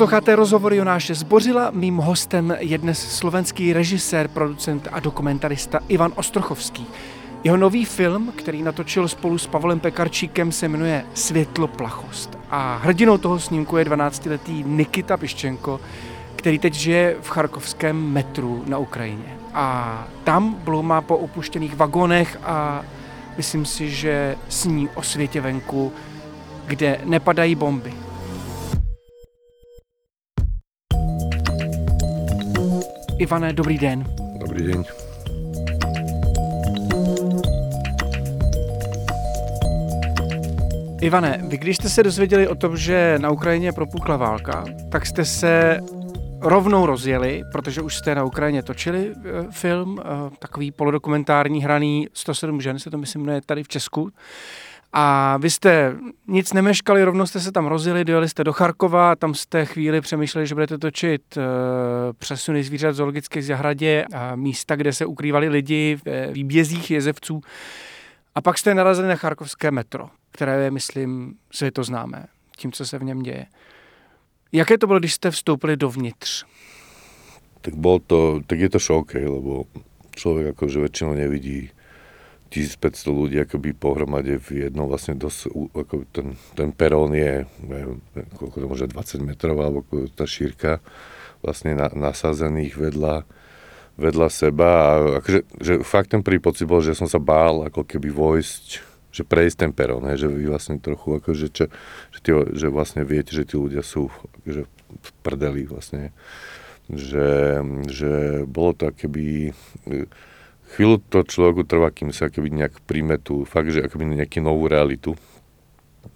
Posloucháte rozhovory Jonáše Zbořila. Mým hostem je dnes slovenský režisér, producent a dokumentarista Ivan Ostrochovský. Jeho nový film, který natočil spolu s Pavlem Pekarčíkem, se jmenuje Světlo plachost. A hrdinou toho snímku je 12-letý Nikita Piščenko, který teď žije v charkovském metru na Ukrajině. A tam bloumá po opuštěných vagonech a myslím si, že sní o světě venku, kde nepadají bomby. Ivane, dobrý den. Dobrý deň. Ivane, vy když jste se dozvěděli o tom, že na Ukrajině propukla válka, tak jste se rovnou rozjeli, protože už jste na Ukrajině točili e, film, e, takový polodokumentární hraný 107 žen, se to myslím jmenuje tady v Česku. A vy jste nic nemeškali, rovnou jste se tam rozjeli, dojeli jste do Charkova, tam jste chvíli přemýšleli, že budete točit uh, přesuny zvířat v zoologické zahradě a místa, kde se ukrývali lidi v výbězích jezevců. A pak jste narazili na charkovské metro, které je, myslím, světoznámé tím, co se v něm děje. Jaké to bylo, když jste vstoupili dovnitř? Tak, bol to, tak je to šok, hej, lebo človek akože väčšinou nevidí 1500 ľudí akoby pohromade v jednom vlastne dosť, ako ten, ten perón je, neviem, koľko to môže 20 metrov, alebo tá šírka vlastne na, nasazených vedľa, vedľa seba. A akože, že fakt ten prvý pocit bol, že som sa bál ako keby vojsť, že prejsť ten perón, že vy vlastne trochu akože, čo, že, tí, že vlastne viete, že tí ľudia sú akože v prdeli vlastne, že, že bolo to keby chvíľu to človeku trvá, kým sa akoby nejak príjme tú, fakt, že akoby nejakú novú realitu.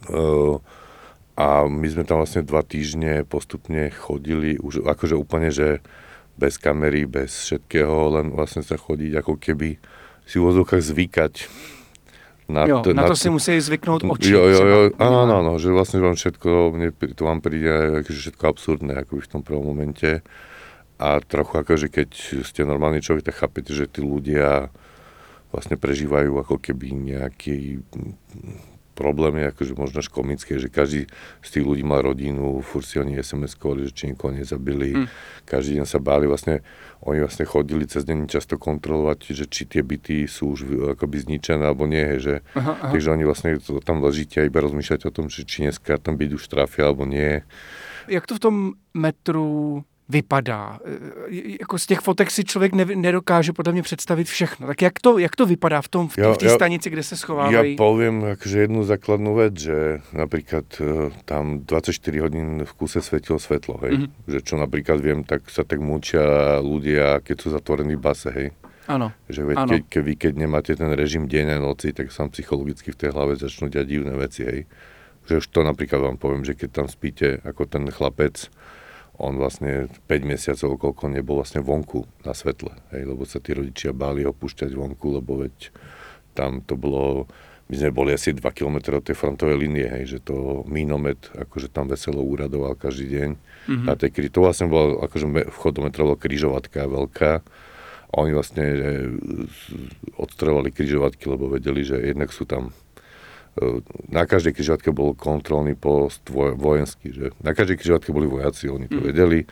Uh, a my sme tam vlastne dva týždne postupne chodili, už akože úplne, že bez kamery, bez všetkého, len vlastne sa chodiť ako keby si v vozovkách zvykať. Na, jo, t- na, na to t- si musí zvyknout oči. Jo, jo, jo, áno, áno, áno, že vlastne vám všetko, mne to vám príde že všetko absurdné, ako v tom prvom momente a trochu akože keď ste normálny človek, tak chápete, že tí ľudia vlastne prežívajú ako keby nejaký problémy, akože možno až komické, že každý z tých ľudí mal rodinu, furt si oni SMS-kovali, že či nikoho nezabili, mm. každý deň sa báli, vlastne oni vlastne chodili cez deň často kontrolovať, že či tie byty sú už akoby zničené alebo nie, že, aha, aha. takže oni vlastne to, tam ležíte a iba rozmýšľať o tom, že či dneska tam byť už trafia alebo nie. Jak to v tom metru vypadá. E, jako z těch fotek si člověk ne, nedokáže podle mě představit všechno. Tak jak to, jak to vypadá v tom v, v té stanici, kde se schovávají? Ja poviem akože jednu základnú vec, že napríklad e, tam 24 hodín v kuse svetilo svetlo, hej. Mm-hmm. Že čo napríklad viem, tak sa tak mučia ľudia, keď sú zatvorení v base, hej. Áno. Že veď, Keď, keď, vy, keď nemáte ten režim deň a noci, tak sa psychologicky v tej hlave začnú diať divné veci, hej. Že už to napríklad vám poviem, že keď tam spíte ako ten chlapec, on vlastne 5 mesiacov, koľko nebol vlastne vonku na svetle, hej, lebo sa tí rodičia báli ho púšťať vonku, lebo veď tam to bolo, my sme boli asi 2 km od tej frontovej línie, hej, že to mínomet, akože tam veselo úradoval každý deň. Mm-hmm. Na tej kri- to vlastne bolo, akože vchod do metra bola križovatka veľká, a oni vlastne odstrevali križovatky, lebo vedeli, že jednak sú tam na každej križovatke bol kontrolný post vojenský, že na každej križovatke boli vojaci, oni to mm. vedeli,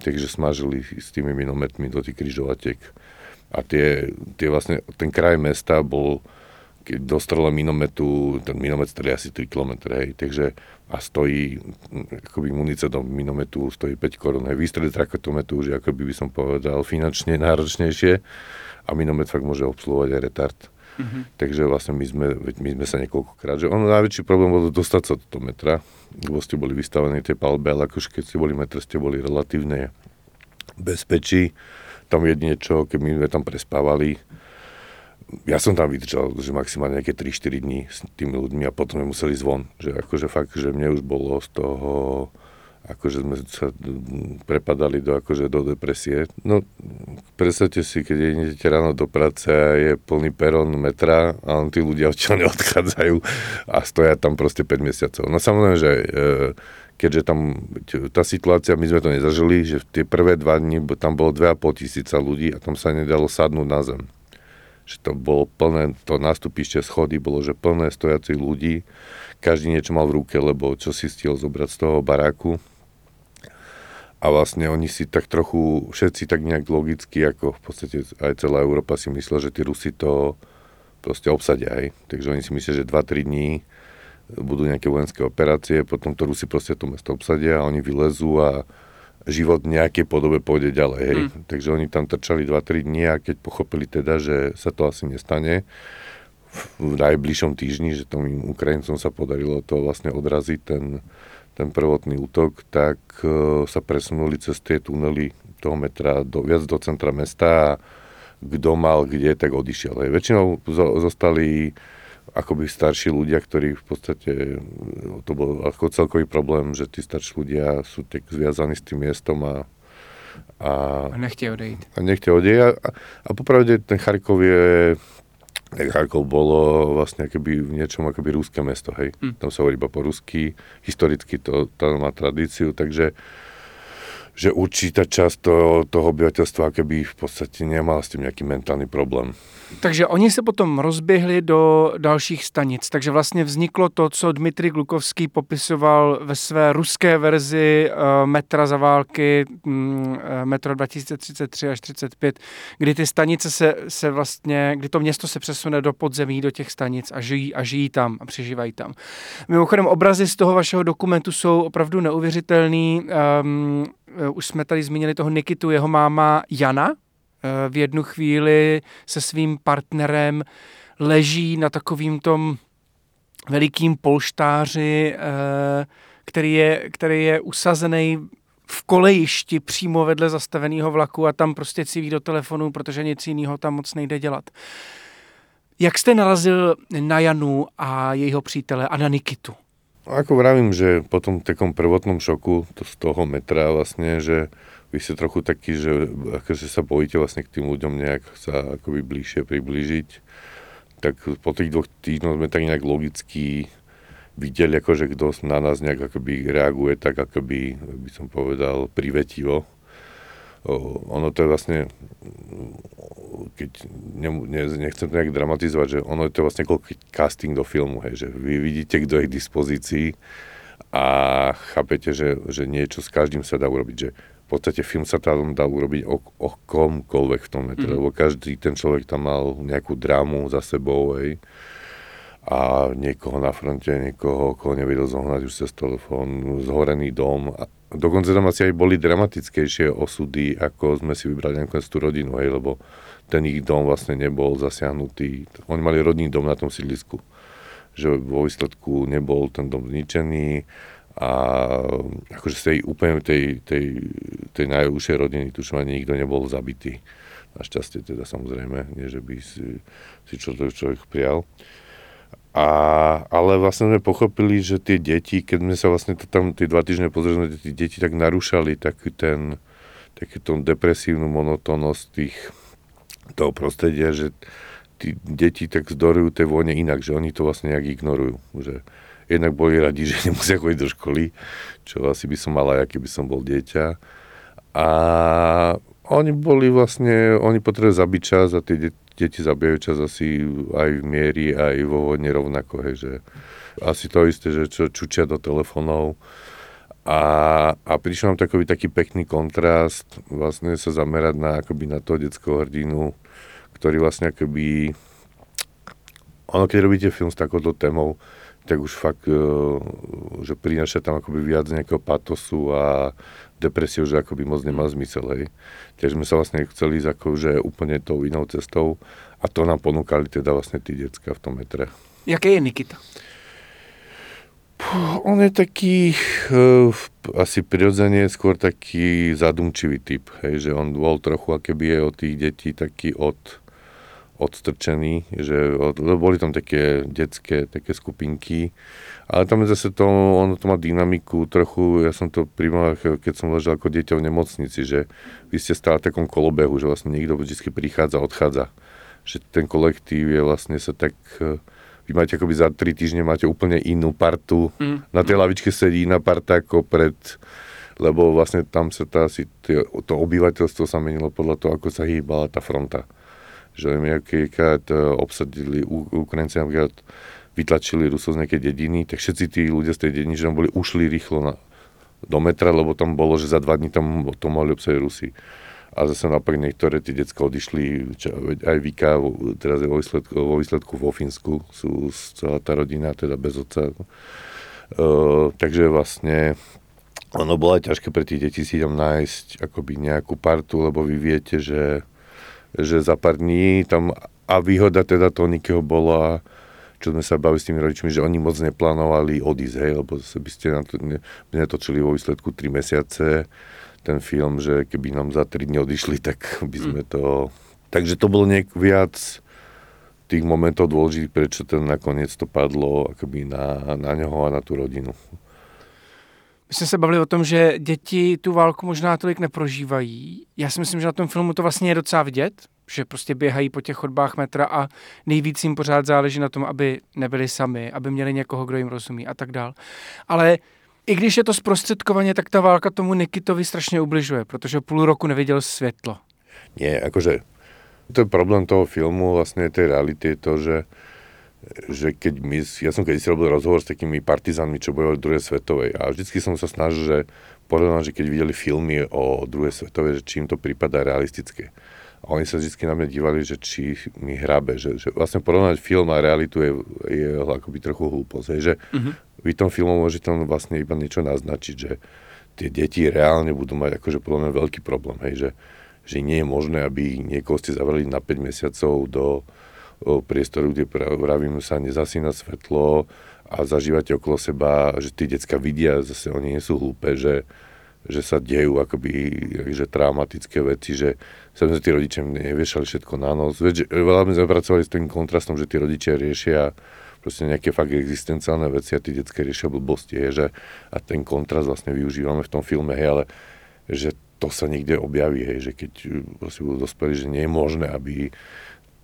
takže smažili s tými minometmi do tých križovatiek. A tie, tie vlastne, ten kraj mesta bol, keď dostrela minometu, ten minomet strelí asi 3 km, hej, takže a stojí, akoby munícia do minometu stojí 5 korun, hej, výstreliť raketometu už akoby by som povedal finančne náročnejšie a minomet fakt môže obsluhovať aj retard. Mm-hmm. Takže vlastne my sme, my sme sa niekoľkokrát, že ono najväčší problém bol dostať sa do toho metra, lebo ste boli vystavení tej palbe, ale akože keď ste boli metre, ste boli relatívne bezpečí. Tam jedine čo, keď my sme tam prespávali, ja som tam vydržal, že maximálne nejaké 3-4 dní s tými ľuďmi a potom sme museli zvon. Že akože fakt, že mne už bolo z toho akože sme sa prepadali do, akože do depresie. No, predstavte si, keď idete ráno do práce a je plný perón metra a on tí ľudia odtiaľ neodchádzajú a stoja tam proste 5 mesiacov. No samozrejme, že e, keďže tam tá situácia, my sme to nezažili, že tie prvé dva dni tam bolo 2,5 tisíca ľudí a tam sa nedalo sadnúť na zem. Že to bolo plné, to nástupište schody bolo, že plné stojacich ľudí, každý niečo mal v ruke, lebo čo si stihol zobrať z toho baráku, a vlastne oni si tak trochu, všetci tak nejak logicky, ako v podstate aj celá Európa si myslela, že tí Rusi to proste obsadia, hej. Takže oni si myslia, že 2-3 dní budú nejaké vojenské operácie, potom to Rusi proste to mesto obsadia a oni vylezú a život v nejakej podobe pôjde ďalej, hej. Mm. Takže oni tam trčali 2-3 dní a keď pochopili teda, že sa to asi nestane, v najbližšom týždni, že tomu Ukrajincom sa podarilo to vlastne odraziť, ten ten prvotný útok, tak e, sa presunuli cez tie tunely toho metra do, viac do centra mesta a kto mal kde, tak odišiel. Aj väčšinou zostali akoby starší ľudia, ktorí v podstate, e, to bol ako celkový problém, že tí starší ľudia sú tak zviazaní s tým miestom a a, a nechtie odejít. A nechtie odejít. A, a popravde ten Charkov je Charkov bolo vlastne akoby v niečom akoby rúské mesto, hej. Mm. Tam sa hovorí iba po rusky, historicky to, to má tradíciu, takže že určitá časť toho, toho obyvateľstva keby v podstate nemala s tím nejaký mentální problém. Takže oni se potom rozběhli do dalších stanic, takže vlastně vzniklo to, co Dmitry Glukovský popisoval ve své ruské verzi uh, metra za války, um, metro 2033 až 35, kdy ty stanice se, se vlastně, kdy to město se přesune do podzemí, do těch stanic a žijí, a žijí tam a přežívají tam. Mimochodem obrazy z toho vašeho dokumentu jsou opravdu neuvěřitelný. Um, už jsme tady zmínili toho Nikitu, jeho máma Jana, Eh, v jednu chvíli se svým partnerem leží na takovým tom velikým polštáři, eh, který je, který je usazený v kolejišti přímo vedle zastaveného vlaku a tam prostě civí do telefonu, protože nic jiného tam moc nejde dělat. Jak jste narazil na Janu a jejího přítele a na Nikitu? Ako vravím, že po tom takom prvotnom šoku to z toho metra vlastne, že vy ste trochu taký, že akože sa bojíte vlastne k tým ľuďom nejak sa akoby bližšie priblížiť, tak po tých dvoch týždňoch sme tak nejak logicky videli, akože kto na nás nejak akoby reaguje tak akoby, by som povedal, privetivo. Ono to je vlastne, keď ne, ne, nechcem to nejak dramatizovať, že ono je to vlastne ako casting do filmu, hej, že vy vidíte, kto je k dispozícii a chápete, že, že niečo s každým sa dá urobiť, že podstate film sa tam dal urobiť o, o komkoľvek v tom metre, mm. lebo každý ten človek tam mal nejakú drámu za sebou, hej. A niekoho na fronte, niekoho, koho nevedel zohnať už cez telefón, zhorený dom. A dokonca tam asi aj boli dramatickejšie osudy, ako sme si vybrali nakoniec tú rodinu, hej, lebo ten ich dom vlastne nebol zasiahnutý. Oni mali rodný dom na tom sídlisku že vo výsledku nebol ten dom zničený, a akože z tej úplne tej, tej, tej najúžšej rodiny tuším ani nikto nebol zabitý. Našťastie teda samozrejme, nie že by si, si človek, človek prial. A, ale vlastne sme pochopili, že tie deti, keď sme sa vlastne to tam tie dva týždne pozreli, tie deti tak narúšali taký ten, taký ten depresívnu monotónnosť tých, toho prostredia, že tí deti tak zdorujú tej vojne inak, že oni to vlastne nejak ignorujú. Že, jednak boli radi, že nemusia chodiť do školy, čo asi by som mal aj, keby som bol dieťa. A oni boli vlastne, oni potrebujú zabiť čas a tie de- deti zabijajú čas asi aj v miery, aj vo vojne rovnako, hej, že asi to isté, že čo čučia do telefónov. A, a prišiel nám takový taký pekný kontrast, vlastne sa zamerať na, akoby na toho detského hrdinu, ktorý vlastne akoby, ono keď robíte film s takouto témou, tak už fakt, e, že prináša tam akoby viac nejakého patosu a depresie už akoby moc nemá zmysel, hej. Tiež sme sa vlastne chceli ísť akože úplne tou inou cestou a to nám ponúkali teda vlastne tí decka v tom metre. Jaké je Nikita? On je taký uh, asi prirodzene skôr taký zadumčivý typ, hej, že on bol trochu akéby je od tých detí taký od, odstrčení, že boli tam také detské také skupinky, ale tam je zase to, ono to má dynamiku trochu, ja som to primal, keď som ležal ako dieťa v nemocnici, že vy ste stále v takom kolobehu, že vlastne niekto vždy prichádza, odchádza. Že ten kolektív je vlastne sa tak vy máte akoby za tri týždne máte úplne inú partu. Mm. Na tej lavičke sedí iná parta ako pred lebo vlastne tam sa tá, asi, to obyvateľstvo sa menilo podľa toho, ako sa hýbala tá fronta. Že keď obsadili Ukrajinci napríklad vytlačili Rusov z nejakej dediny, tak všetci tí ľudia z tej dediny, že boli, ušli rýchlo na, do metra, lebo tam bolo, že za dva dní tam to mohli obsadiť Rusi. A zase naopak niektoré tie decka odišli, čo, aj Vika, teraz je vo výsledku, vo výsledku vo Fínsku, sú celá tá rodina, teda bez otca. Uh, takže vlastne ono bolo aj ťažké pre tých detí si tam nájsť akoby nejakú partu, lebo vy viete, že, že za pár dní tam a výhoda teda toho bola, čo sme sa bavili s tými rodičmi, že oni moc neplánovali odísť, hej, lebo by ste netočili vo výsledku 3 mesiace, ten film, že keby nám za 3 dní odišli, tak by sme mm. to... Takže to bolo niek viac tých momentov dôležitých, prečo ten nakoniec to padlo akoby na, na něho a na tú rodinu. My jsme se bavili o tom, že děti tu válku možná tolik neprožívají. Já si myslím, že na tom filmu to vlastně je docela vidět, že prostě běhají po těch chodbách metra a nejvíc jim pořád záleží na tom, aby nebyli sami, aby měli někoho, kdo jim rozumí a tak dál. Ale i když je to zprostředkovaně, tak ta válka tomu Nikitovi strašně ubližuje, protože půl roku neviděl světlo. Nie, akože to je problém toho filmu, vlastne tej reality to, že, že keď my, ja som keď si robil rozhovor s takými partizánmi, čo bojovali druhej svetovej a vždycky som sa snažil, že povedal, že keď videli filmy o druhej svetovej, že či im to prípada realistické. A oni sa vždy na mňa dívali, že či mi hrabe, že, že vlastne porovnať film a realitu je, je akoby trochu hlúposť. Že uh-huh vy tom filmom môžete tam vlastne iba niečo naznačiť, že tie deti reálne budú mať akože podľa mňa veľký problém, hej, že, že nie je možné, aby niekoho ste zavreli na 5 mesiacov do priestoru, kde pravím sa nezasína svetlo a zažívate okolo seba, že tí decka vidia, zase oni nie sú hlúpe, že, že sa dejú akoby že traumatické veci, že sa tí rodičia neviešali všetko na nos. Veď, veľa sme pracovali s tým kontrastom, že tí rodičia riešia proste nejaké fakt existenciálne veci a tí detské riešia blbosti, je, že a ten kontrast vlastne využívame v tom filme, hej, ale že to sa niekde objaví, hej, že keď proste budú dospeli, že nie je možné, aby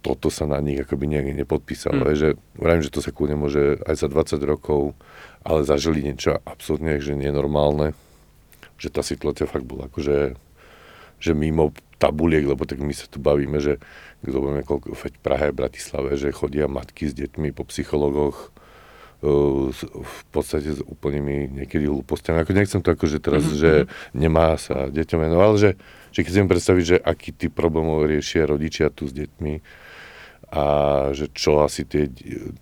toto sa na nich akoby nejak nepodpísalo. Mm. že vravím, že to sa kľudne môže aj za 20 rokov, ale zažili niečo absolútne že nenormálne, že tá situácia fakt bola akože že mimo tabuliek, lebo tak my sa tu bavíme, že kto budeme koľko, v Prahe, Bratislave, že chodia matky s deťmi po psychologoch, uh, v podstate s úplnými niekedy hlúpostiami. Ako nechcem to akože teraz, mm-hmm. že nemá sa deťom venovať, ale že, že keď si predstaviť, že aký typ problémov riešia rodičia tu s deťmi a že čo asi tie,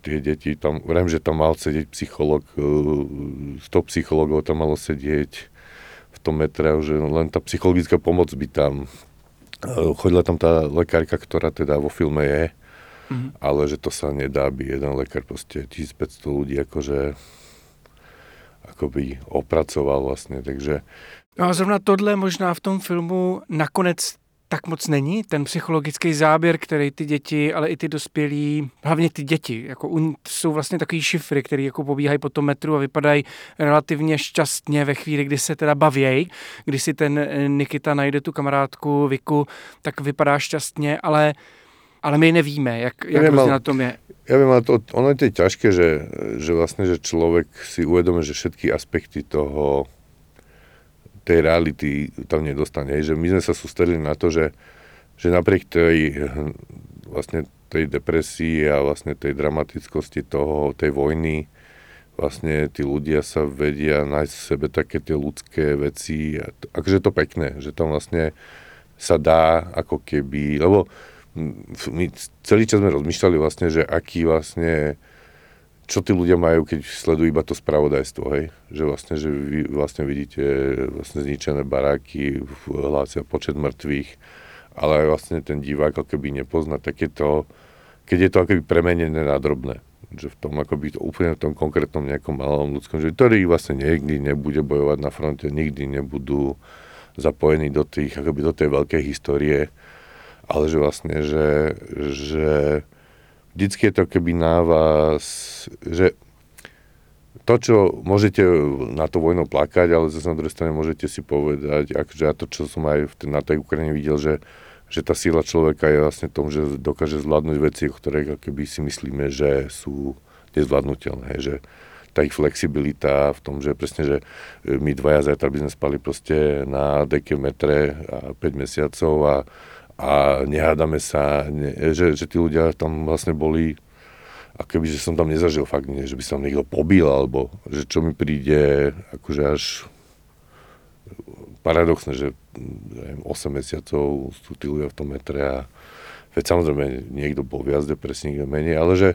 tie deti tam, vrajím, že tam mal sedieť psycholog, 100 uh, psychologov tam malo sedieť v tom metre, že len tá psychologická pomoc by tam Eh, chodila tam tá lekárka, ktorá teda vo filme je, mm-hmm. ale že to sa nedá, aby jeden lekár proste 1500 ľudí akože akoby opracoval vlastně, takže... No a zrovna tohle možná v tom filmu nakonec tak moc není. Ten psychologický záběr, který ty děti, ale i ty dospělí, hlavně ty děti, jako un, jsou vlastně takový šifry, které jako pobíhají po tom metru a vypadají relativně šťastně ve chvíli, kdy se teda bavějí. Když si ten eh, Nikita najde tu kamarádku Viku, tak vypadá šťastně, ale ale my nevíme, jak, jak ja viem, na tom je. Ja viem, ale to, ono je to ťažké, že, že vlastne, že človek si uvedomí, že všetky aspekty toho tej reality tam nedostane. Že my sme sa sústredili na to, že, že napriek tej, vlastne tej depresii a vlastne tej dramatickosti toho, tej vojny, vlastne tí ľudia sa vedia nájsť v sebe také tie ľudské veci. A akože to pekné, že tam vlastne sa dá ako keby, lebo my celý čas sme rozmýšľali vlastne, že aký vlastne čo tí ľudia majú, keď sledujú iba to spravodajstvo, hej? Že vlastne, že vy vlastne vidíte vlastne zničené baráky, hlásia počet mŕtvych, ale aj vlastne ten divák ako keby nepozná takéto, keď je to akoby premenené na drobné. Že v tom akoby to úplne v tom konkrétnom nejakom malom ľudskom, že ktorí vlastne nikdy nebude bojovať na fronte, nikdy nebudú zapojení do tých, akoby do tej veľkej histórie, ale že vlastne, že, že vždycky je to keby na vás, že to, čo môžete na to vojnu plakať, ale zase na druhej strane môžete si povedať, akože ja to, čo som aj na tej Ukrajine videl, že, že tá síla človeka je vlastne tom, že dokáže zvládnuť veci, ktoré keby si myslíme, že sú nezvládnutelné, že tá ich flexibilita v tom, že presne, že my dvaja zajtra by sme spali proste na deke metre a 5 mesiacov a, a nehádame sa, ne, že, že tí ľudia tam vlastne boli a keby, že som tam nezažil fakt, nie, že by som niekto pobil, alebo že čo mi príde akože až paradoxné, že neviem, 8 mesiacov sú tí ľudia v tom metre a veď samozrejme niekto bol viac depresí, niekto menej, ale že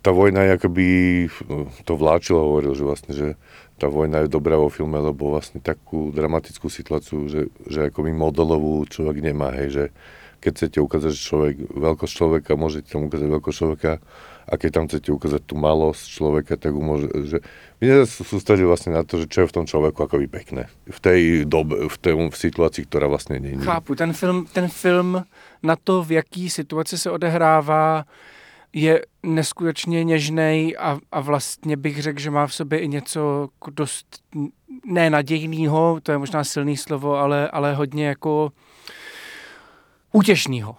tá vojna akoby, to vláčil hovoril, že vlastne, že tá vojna je dobrá vo filme, lebo vlastne takú dramatickú situáciu, že, že akoby modelovú človek nemá, hej, že keď chcete ukázať človek, veľkosť človeka, môžete tam ukázať veľkosť človeka, a keď tam chcete ukázať tú malosť človeka, tak môže, že my sa sústredili vlastne na to, že čo je v tom človeku akoby pekné. V tej dobe, v tej v situácii, ktorá vlastne není. Chápu, ten film, ten film na to, v jaký situaci se odehrává, je neskutečně něžnej a, a vlastně bych řekl, že má v sobě i něco dost ne nadějného, to je možná silný slovo, ale, ale hodně jako útěšného,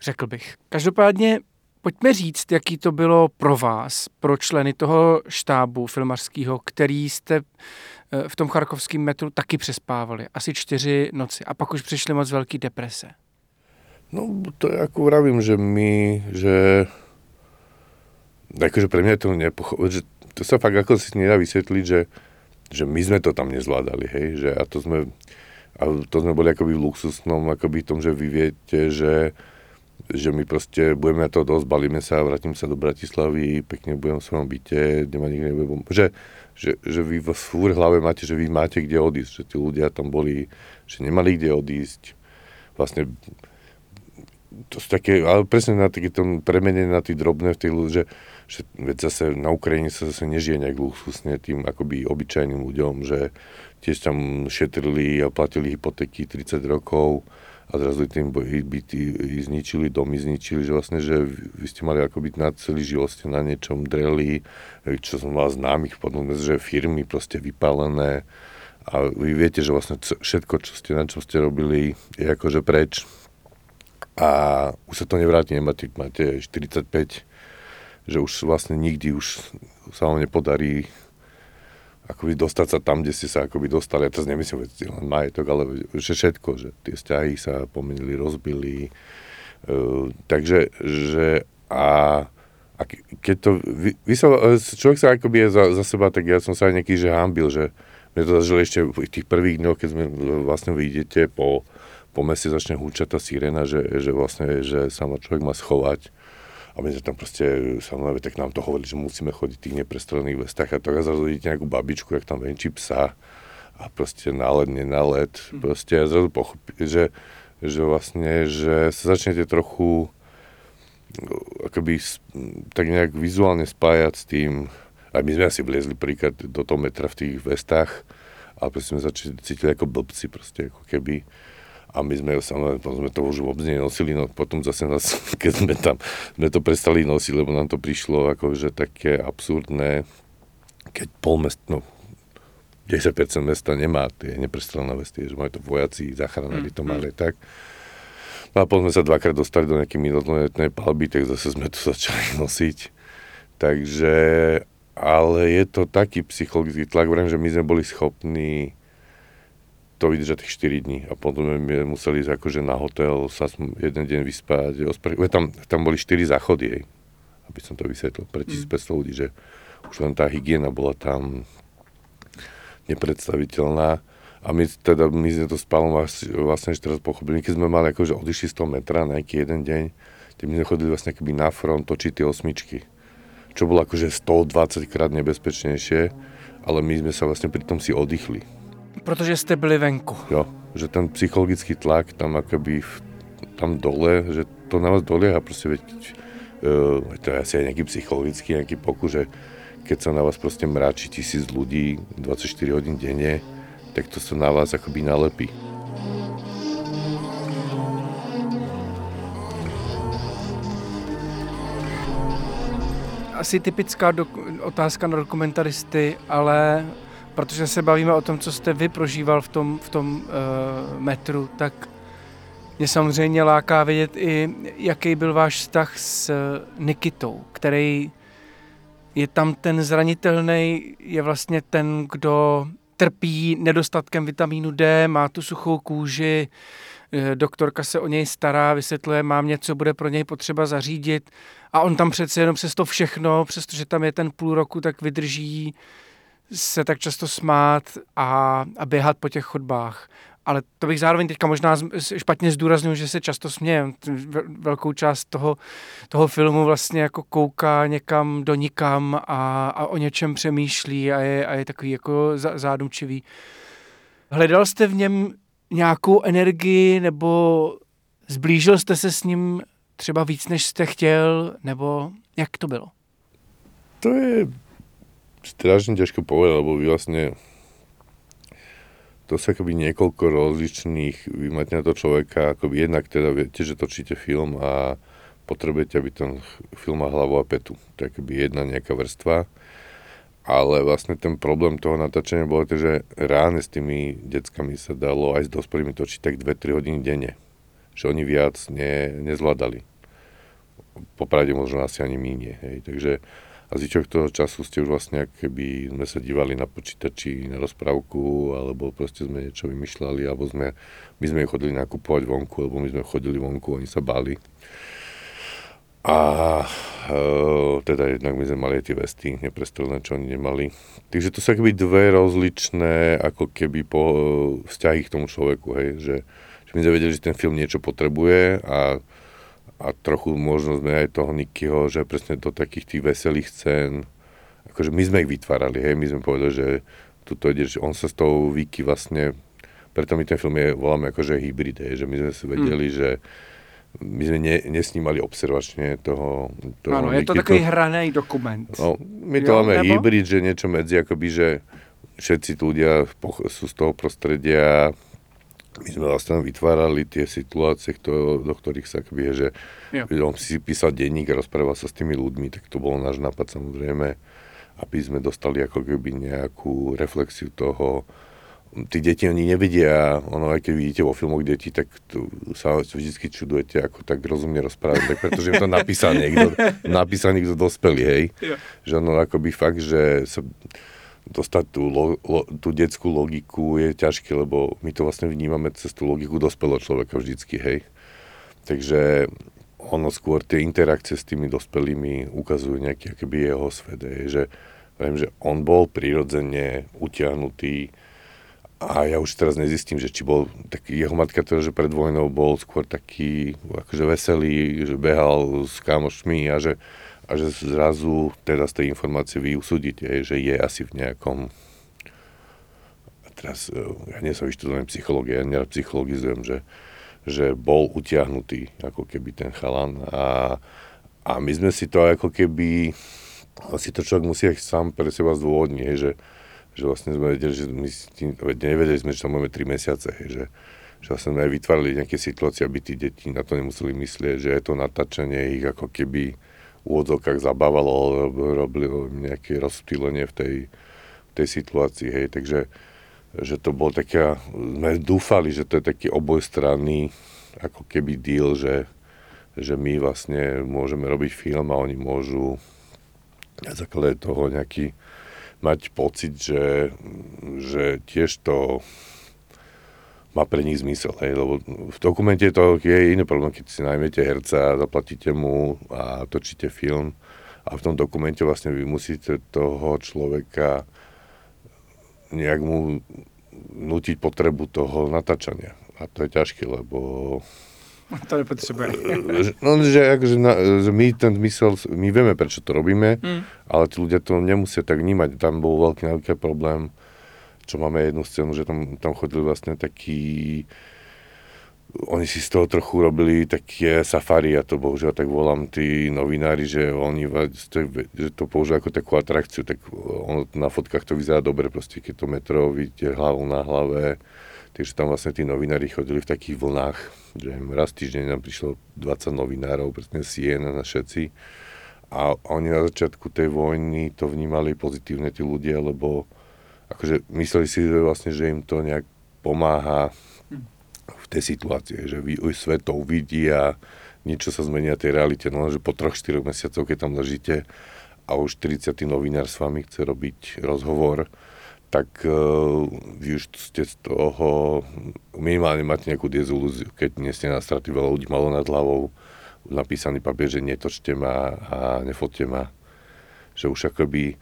řekl bych. Každopádně Pojďme říct, jaký to bylo pro vás, pro členy toho štábu filmařského, který jste eh, v tom charkovském metru taky přespávali. Asi čtyři noci. A pak už přišly moc velký deprese. No, to je ako vravím, že my, že akože pre mňa to nepochopil, že to sa fakt ako si nedá vysvetliť, že, že my sme to tam nezvládali, hej, že a to sme, a to sme boli akoby v luxusnom, akoby tom, že vy viete, že že my proste budeme na to dosť, balíme sa, vrátim sa do Bratislavy, pekne budem v svojom byte, kde ma nikto nebude, že, že, že vy v fúr hlave máte, že vy máte kde odísť, že tí ľudia tam boli, že nemali kde odísť. Vlastne to sú také, ale presne na také tom premene na tí drobné v tej že, že veď zase na Ukrajine sa zase nežije nejak luxusne tým akoby obyčajným ľuďom, že tiež tam šetrili a platili hypotéky 30 rokov, a zrazu tým byty zničili, domy zničili, že vlastne, že vy ste mali ako byť na celý život ste na niečom dreli, čo som mal známych potom, že firmy proste vypálené. A vy viete, že vlastne všetko, čo ste, na čo ste robili, je akože preč a už sa to nevráti, nemáte, máte 45, že už vlastne nikdy už sa vám nepodarí akoby dostať sa tam, kde ste sa akoby dostali. Ja teraz nemyslím, že len majetok, ale že všetko, že tie vzťahy sa pomenili, rozbili. Uh, takže, že a, a keď to, vy, vy sa, človek sa akoby je za, za seba, tak ja som sa aj nejaký, že hambil, že mne to zažilo ešte v tých prvých dňoch, keď sme vlastne vidíte po, po meste začne húčať tá sirena, že, že vlastne, že sa ma človek má schovať. A my sme tam proste, samozrejme, tak nám to hovorili, že musíme chodiť v tých neprestrelených vestách a to a zrazu vidíte nejakú babičku, jak tam venčí psa a proste nálet, nenálet, mm. proste a zrazu pochopíte, že, že vlastne, že sa začnete trochu akoby tak nejak vizuálne spájať s tým, aj my sme asi vliezli príklad do toho metra v tých vestách, ale proste sme začali cítili ako blbci, proste ako keby a my sme, samozrejme, sme to už vôbec nenosili, no potom zase nás, keď sme tam, sme to prestali nosiť, lebo nám to prišlo akože také absurdné, keď pol mest, no 10% mesta nemá tie neprestrelné vesty, že majú to vojaci, záchranári to mm, mali mm. tak. No a potom sme sa dvakrát dostali do nejakej minulotnej palby, tak zase sme to začali nosiť. Takže, ale je to taký psychologický tlak, vrem, že my sme boli schopní to vydržať tých 4 dní a potom sme museli ísť akože na hotel sa jeden deň vyspať. Tam, tam boli 4 záchody, jej, aby som to vysvetlil pre 1500 mm. ľudí, že už len tá hygiena bola tam nepredstaviteľná. A my teda, my sme to spálom vlastne ešte teraz pochopili, keď sme mali akože odišli 100 metra na nejaký jeden deň, tak my sme chodili vlastne keby na front točiť tie osmičky. Čo bolo akože 120 krát nebezpečnejšie, ale my sme sa vlastne pri tom si oddychli Protože jste byli venku. Jo, že ten psychologický tlak tam akoby tam dole, že to na vás dolieha proste, veď, uh, to je asi aj nejaký psychologický nejaký pokus, že keď sa na vás proste mráči tisíc ľudí 24 hodín denne, tak to sa na vás akoby nalepí. Asi typická otázka na dokumentaristy, ale protože se bavíme o tom, co jste vy prožíval v tom, v tom uh, metru, tak mě samozřejmě láká vědět i, jaký byl váš vztah s Nikitou, který je tam ten zranitelný, je vlastně ten, kdo trpí nedostatkem vitamínu D, má tu suchou kůži, eh, doktorka se o něj stará, vysvětluje, mám něco, bude pro něj potřeba zařídit. A on tam přece jenom přes to všechno, přestože tam je ten půl roku, tak vydrží se tak často smát a, a běhat po těch chodbách. Ale to bych zároveň teďka možná špatně zdůraznil, že se často smějem. Velkou část toho, toho filmu vlastně jako kouká někam do nikam a, a o něčem přemýšlí a je, a je takový jako zádučivý. Hledal jste v něm nějakou energii nebo zblížil jste se s ním třeba víc, než jste chtěl, nebo jak to bylo? To je strašne ťažko povedať, lebo vy vlastne to sa akoby niekoľko rozličných, vy máte na to človeka, akoby jednak teda viete, že točíte film a potrebujete, aby ten film mal hlavu a petu. To je akoby jedna nejaká vrstva. Ale vlastne ten problém toho natáčania bol to, že ráne s tými deckami sa dalo aj s dospelými točiť tak 2-3 hodiny denne. Že oni viac ne, nezvládali. Popravde možno asi ani. Hej. Takže a zvyčok toho času ste už vlastne, keby sme sa dívali na počítači, na rozprávku, alebo proste sme niečo vymýšľali, alebo sme, my sme chodili nakupovať vonku, alebo my sme chodili vonku, oni sa báli. A e, teda jednak my sme mali tie vesty neprestrelné, čo oni nemali. Takže to sú akoby dve rozličné ako keby po, vzťahy k tomu človeku, hej, že, že my sme vedeli, že ten film niečo potrebuje a a trochu možno sme aj toho Nikyho, že presne do takých tých veselých scén, akože my sme ich vytvárali, hej, my sme povedali, že tuto ide, že on sa s tou Viki vlastne, preto my ten film je, voláme akože hybrid, hej, že my sme si vedeli, mm. že my sme ne, nesnímali observačne toho, toho Áno, je to taký hraný dokument. No, my to jo, máme nebo? hybrid, že niečo medzi, akoby, že všetci ľudia sú z toho prostredia, my sme vlastne vytvárali tie situácie, kto, do ktorých sa akby, že jo. on si písal denník a rozprával sa s tými ľuďmi, tak to bol náš nápad samozrejme, aby sme dostali ako keby nejakú reflexiu toho, tí deti oni nevedia, ono aj keď vidíte vo filmoch deti, tak tu sa vždy čudujete, ako tak rozumne rozprávať, tak pretože to napísal niekto, napísal niekto dospelý, hej. Jo. Že ono akoby fakt, že sa, dostať tú, lo, lo, tú detskú logiku je ťažké, lebo my to vlastne vnímame cez tú logiku dospelého človeka vždycky, hej. Takže ono skôr tie interakcie s tými dospelými ukazujú nejaký akoby jeho svet, hej, že, viem, že on bol prirodzene utiahnutý a ja už teraz nezistím, že či bol taký, jeho matka teda, že pred vojnou bol skôr taký akože veselý, že behal s kamošmi a že a že zrazu z tej informácie vy usúdite, že je asi v nejakom teraz, e, ja nie som vyštudujem psychológie, ja nerad psychologizujem, že, že bol utiahnutý ako keby ten chalan a, a my sme si to ako keby asi to človek musí aj sám pre seba zdôvodniť, že, že vlastne sme vedeli, že my nevedeli sme, že tam máme 3 mesiace, že, že vlastne sme aj vytvárali nejaké situácie, aby tí deti na to nemuseli myslieť, že je to natáčanie ich ako keby úvodzovkách zabávalo, robili nejaké rozptýlenie v tej, v tej situácii, hej, takže že to bol také, sme dúfali, že to je taký obojstranný ako keby deal, že, že my vlastne môžeme robiť film a oni môžu na základe toho nejaký mať pocit, že, že tiež to má pre nich zmysel. Hej, lebo v dokumente to je iný problém, keď si najmete herca, zaplatíte mu a točíte film a v tom dokumente vlastne vy musíte toho človeka nejak mu nutiť potrebu toho natáčania. A to je ťažké, lebo... To nepotrebuje. No, že, akože na, že my ten zmysel, my vieme, prečo to robíme, mm. ale tí ľudia to nemusia tak vnímať. Tam bol veľký, veľký problém čo máme jednu scénu, že tam, tam chodili vlastne takí oni si z toho trochu robili také safari, ja to bohužiaľ tak volám, tí novinári, že oni že to používajú ako takú atrakciu, tak ono na fotkách to vyzerá dobre, proste keď to metro vidíte hlavu na hlave, takže tam vlastne tí novinári chodili v takých vlnách, že raz týždeň nám prišlo 20 novinárov, presne Siena na všetci. A oni na začiatku tej vojny to vnímali pozitívne tí ľudia, lebo akože mysleli si že vlastne, že im to nejak pomáha v tej situácii, že vy, svet to uvidí a niečo sa zmenia tej realite. No že po troch, štyroch mesiacoch, keď tam ležíte a už 40. novinár s vami chce robiť rozhovor, tak uh, vy už ste z toho, minimálne máte nejakú dezilúziu, keď nie ste na straty veľa ľudí malo nad hlavou, napísaný papier, že netočte ma a nefotte ma. Že už akoby,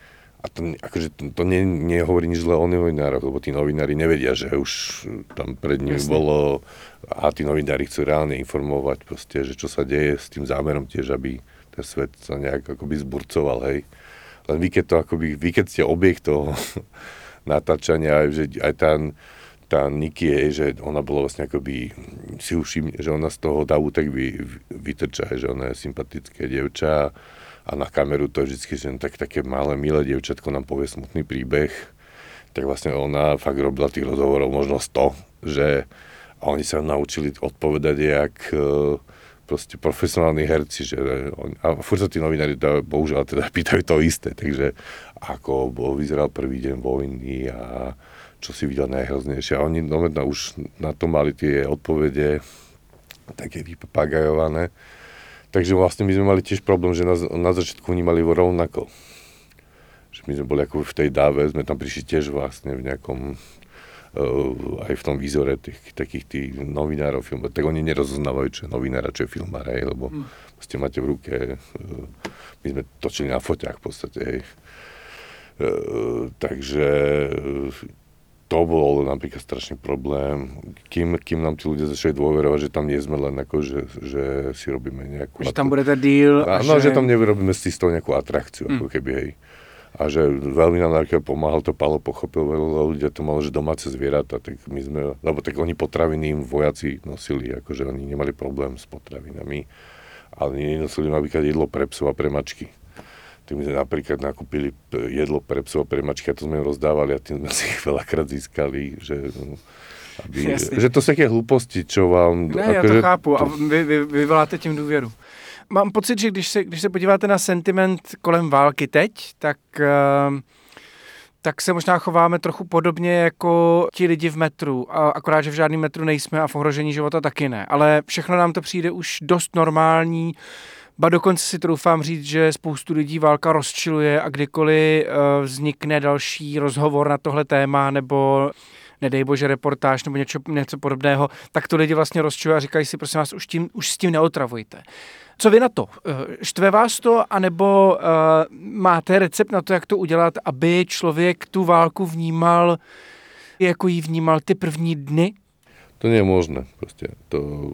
a to, akože to, to nie, nehovorí nič zle o novinároch, lebo tí novinári nevedia, že už tam pred nimi Jasne. bolo a tí novinári chcú reálne informovať proste, že čo sa deje s tým zámerom tiež, aby ten svet sa nejak akoby zburcoval, hej. Len vy keď to akoby, vy keď ste objekt toho natáčania, že aj ten, tá Niky je, že ona bola vlastne akoby, si všimne, že ona z toho davu tak vy, vytrča, že ona je sympatické dievča a na kameru to je vždy, že tak, také malé, milé dievčatko nám povie smutný príbeh, tak vlastne ona fakt robila tých rozhovorov možno 100, že a oni sa naučili odpovedať, jak e, proste profesionálni herci, že a furt sa tí novinári teda, bohužiaľ teda pýtajú to isté, takže ako bol, vyzeral prvý deň vojny a čo si videl najhroznejšie. A oni no, už na to mali tie odpovede také vypapagajované. Takže vlastne my sme mali tiež problém, že na, na začiatku vnímali rovnako. Že my sme boli ako v tej dáve, sme tam prišli tiež vlastne v nejakom uh, aj v tom výzore tých, takých tých novinárov filmov, tak oni nerozoznávajú, čo je novinár a čo je filmár, hej, lebo mm. ste máte v ruke, uh, my sme točili na foťách v podstate, hej. Uh, takže uh, to bol napríklad strašný problém, kým, kým nám tí ľudia začali dôverovať, že tam nie sme len ako, že, že si robíme nejakú... Že tam ten deal. A, no, že... že tam nerobíme si z toho nejakú atrakciu, mm. ako keby, hej. A že veľmi nám napríklad pomáhal, to Palo pochopil, veľa ľudia to malo, že domáce zvieratá, tak my sme, lebo tak oni potraviny im vojaci nosili, akože oni nemali problém s potravinami, ale nenosili napríklad jedlo pre psov a pre mačky tým sme napríklad nakúpili jedlo pre psov a pre mačky a to sme im rozdávali a tým sme si ich veľakrát získali, že, no, aby, že to sú také hlúposti, čo vám... Ne, já to že, chápu to... a vy, vy, vyvoláte tím důvěru. Mám pocit, že když se, když se podíváte na sentiment kolem války teď, tak, uh, tak se možná chováme trochu podobně jako ti lidi v metru. A akorát, že v žádném metru nejsme a v ohrožení života taky ne. Ale všechno nám to přijde už dost normální. Ba dokonce si troufám říct, že spoustu lidí válka rozčiluje a kdykoliv uh, vznikne další rozhovor na tohle téma nebo nedej bože reportáž nebo něco, něco podobného, tak to lidi vlastně rozčiluje a říkají si, prosím vás, už, tím, už s tím neotravujte. Co vy na to? Eh, štve vás to, anebo uh, máte recept na to, jak to udělat, aby člověk tu válku vnímal, jako ji vnímal ty první dny? To nie je možné. Proste. To,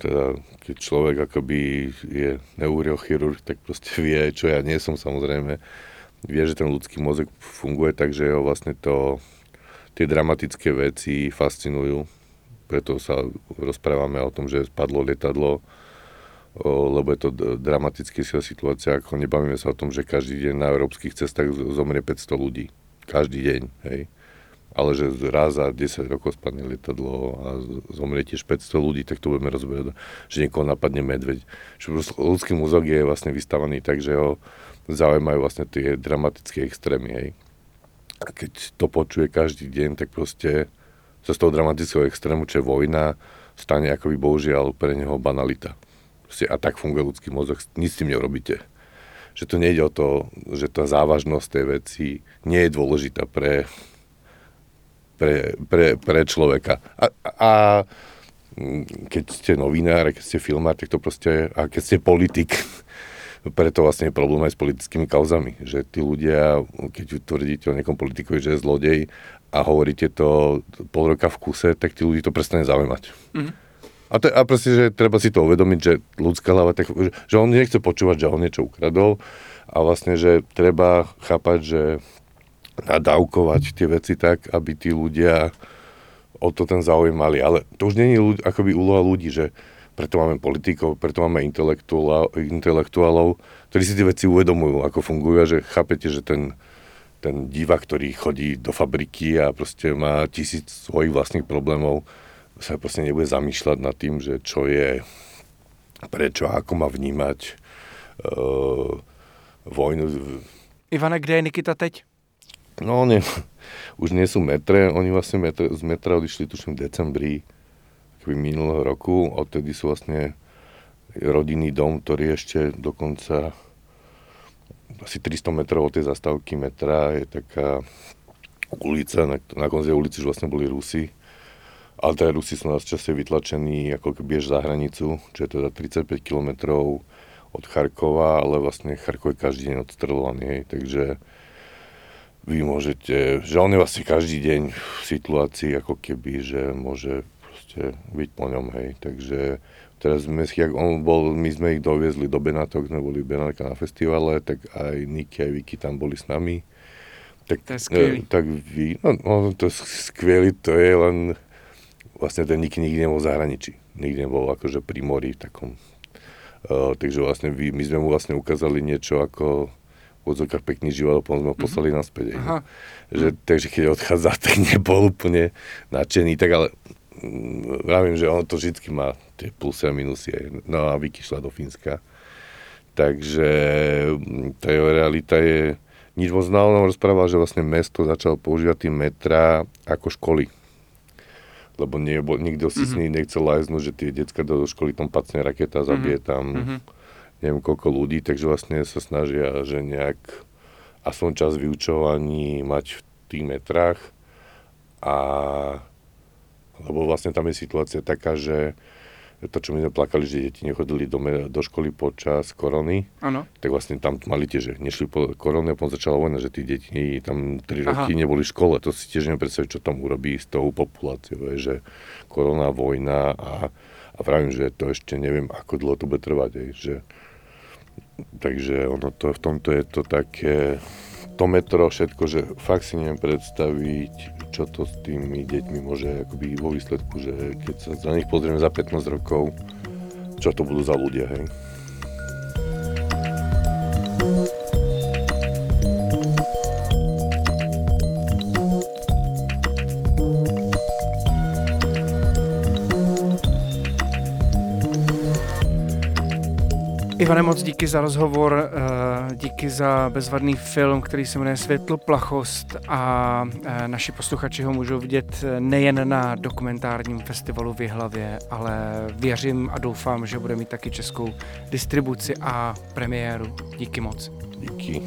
teda keď človek akoby je neurochirurg, tak proste vie, čo ja nie som samozrejme, vie, že ten ľudský mozog funguje tak, že ho vlastne to, tie dramatické veci fascinujú. Preto sa rozprávame o tom, že spadlo lietadlo, lebo je to dramatická situácia, ako nebavíme sa o tom, že každý deň na európskych cestách zomrie 500 ľudí. Každý deň, hej ale že raz za 10 rokov spadne lietadlo a zomrie tiež 500 ľudí, tak to budeme rozberať, že niekoho napadne medveď. Že ľudský mozog je vlastne vystavaný tak, že ho zaujímajú vlastne tie dramatické extrémy. Hej. A keď to počuje každý deň, tak proste sa z toho dramatického extrému, čo je vojna, stane akoby bohužiaľ pre neho banalita. Proste, a tak funguje ľudský mozog, nic s tým neurobíte. Že to nejde o to, že tá závažnosť tej veci nie je dôležitá pre pre, pre, pre človeka. A, a keď ste novinár, keď ste filmár, tak to proste, a keď ste politik, preto vlastne je problém aj s politickými kauzami, že tí ľudia, keď tvrdíte o nejakom politikovi, že je zlodej a hovoríte to pol roka v kuse, tak tí ľudí to prestane zaujímať. Mm-hmm. A, to, a proste, že treba si to uvedomiť, že ľudská hlava, tak, že, že on nechce počúvať, že on niečo ukradol a vlastne, že treba chápať, že nadávkovať tie veci tak, aby tí ľudia o to ten záujem mali. Ale to už je ľudí, akoby úloha ľudí, že preto máme politikov, preto máme intelektuálov, ktorí si tie veci uvedomujú, ako fungujú a že chápete, že ten, ten divák, ktorý chodí do fabriky a proste má tisíc svojich vlastných problémov, sa proste nebude zamýšľať nad tým, že čo je, prečo, ako má vnímať uh, vojnu. Ivane, kde je Nikita teď? No, oni už nie sú metre, oni vlastne metre, z metra odišli tuším v decembri minulého roku, odtedy sú vlastne rodinný dom, ktorý ešte dokonca asi 300 metrov od tej zastávky metra. Je taká ulica, na, na konci ulici už vlastne boli Rusi. Ale teda Rusi sú nás časte vytlačení ako keby za hranicu, čo je teda 35 km od Charkova, ale vlastne Charkov je každý deň odstrelovaný, hej, takže vy môžete, že on je vlastne každý deň v situácii ako keby, že môže proste byť po ňom, hej, takže Teraz sme, jak on bol, my sme ich doviezli do Benátok, sme boli Benátka na festivale, tak aj Niky, aj Vicky tam boli s nami. Tak, to je skvělý. tak vy, no, no, to skvělý, to je len, vlastne ten Niky nikdy nebol v zahraničí. Nikdy nebol akože pri mori takom. Uh, takže vlastne vy, my sme mu vlastne ukázali niečo ako odzokách pekný život a potom sme ho mhm. poslali mm-hmm. naspäť. Aha. Že, takže keď odchádza, tak nebol úplne nadšený, tak ale vravím, že on to vždy má tie plusy a minusy. No a Vicky šla do Fínska. Takže tá jeho realita je... Nič moc na on rozprával, že vlastne mesto začalo používať tým metra ako školy. Lebo nie, bo, nikto si mm-hmm. s ním nechcel lajznúť, že tie decka do školy tam pacne raketa, zabije mm-hmm. tam mm-hmm. Neviem koľko ľudí, takže vlastne sa snažia, že nejak aspoň čas vyučovaní mať v tých metrách a lebo vlastne tam je situácia taká, že to, čo my sme plakali, že deti nechodili do, do školy počas korony, ano. tak vlastne tam mali tiež, že nešli po korone, potom začala vojna, že tí deti tam 3 roky neboli v škole. To si tiež neviem predstaviť, čo tam urobí s tou populáciou, že korona, vojna a, a pravím, že to ešte neviem, ako dlho to bude trvať. Aj, že, takže ono to, v tomto je to také to metro, všetko, že fakt si neviem predstaviť, čo to s tými deťmi môže akoby vo výsledku, že keď sa za nich pozrieme za 15 rokov, čo to budú za ľudia, hej. Ivane, moc díky za rozhovor, eh, díky za bezvadný film, který se jmenuje Světlo plachost a eh, naši posluchači ho můžou vidět nejen na dokumentárním festivalu v Jihlavě, ale věřím a doufám, že bude mít taky českou distribuci a premiéru. Díky moc. Díky.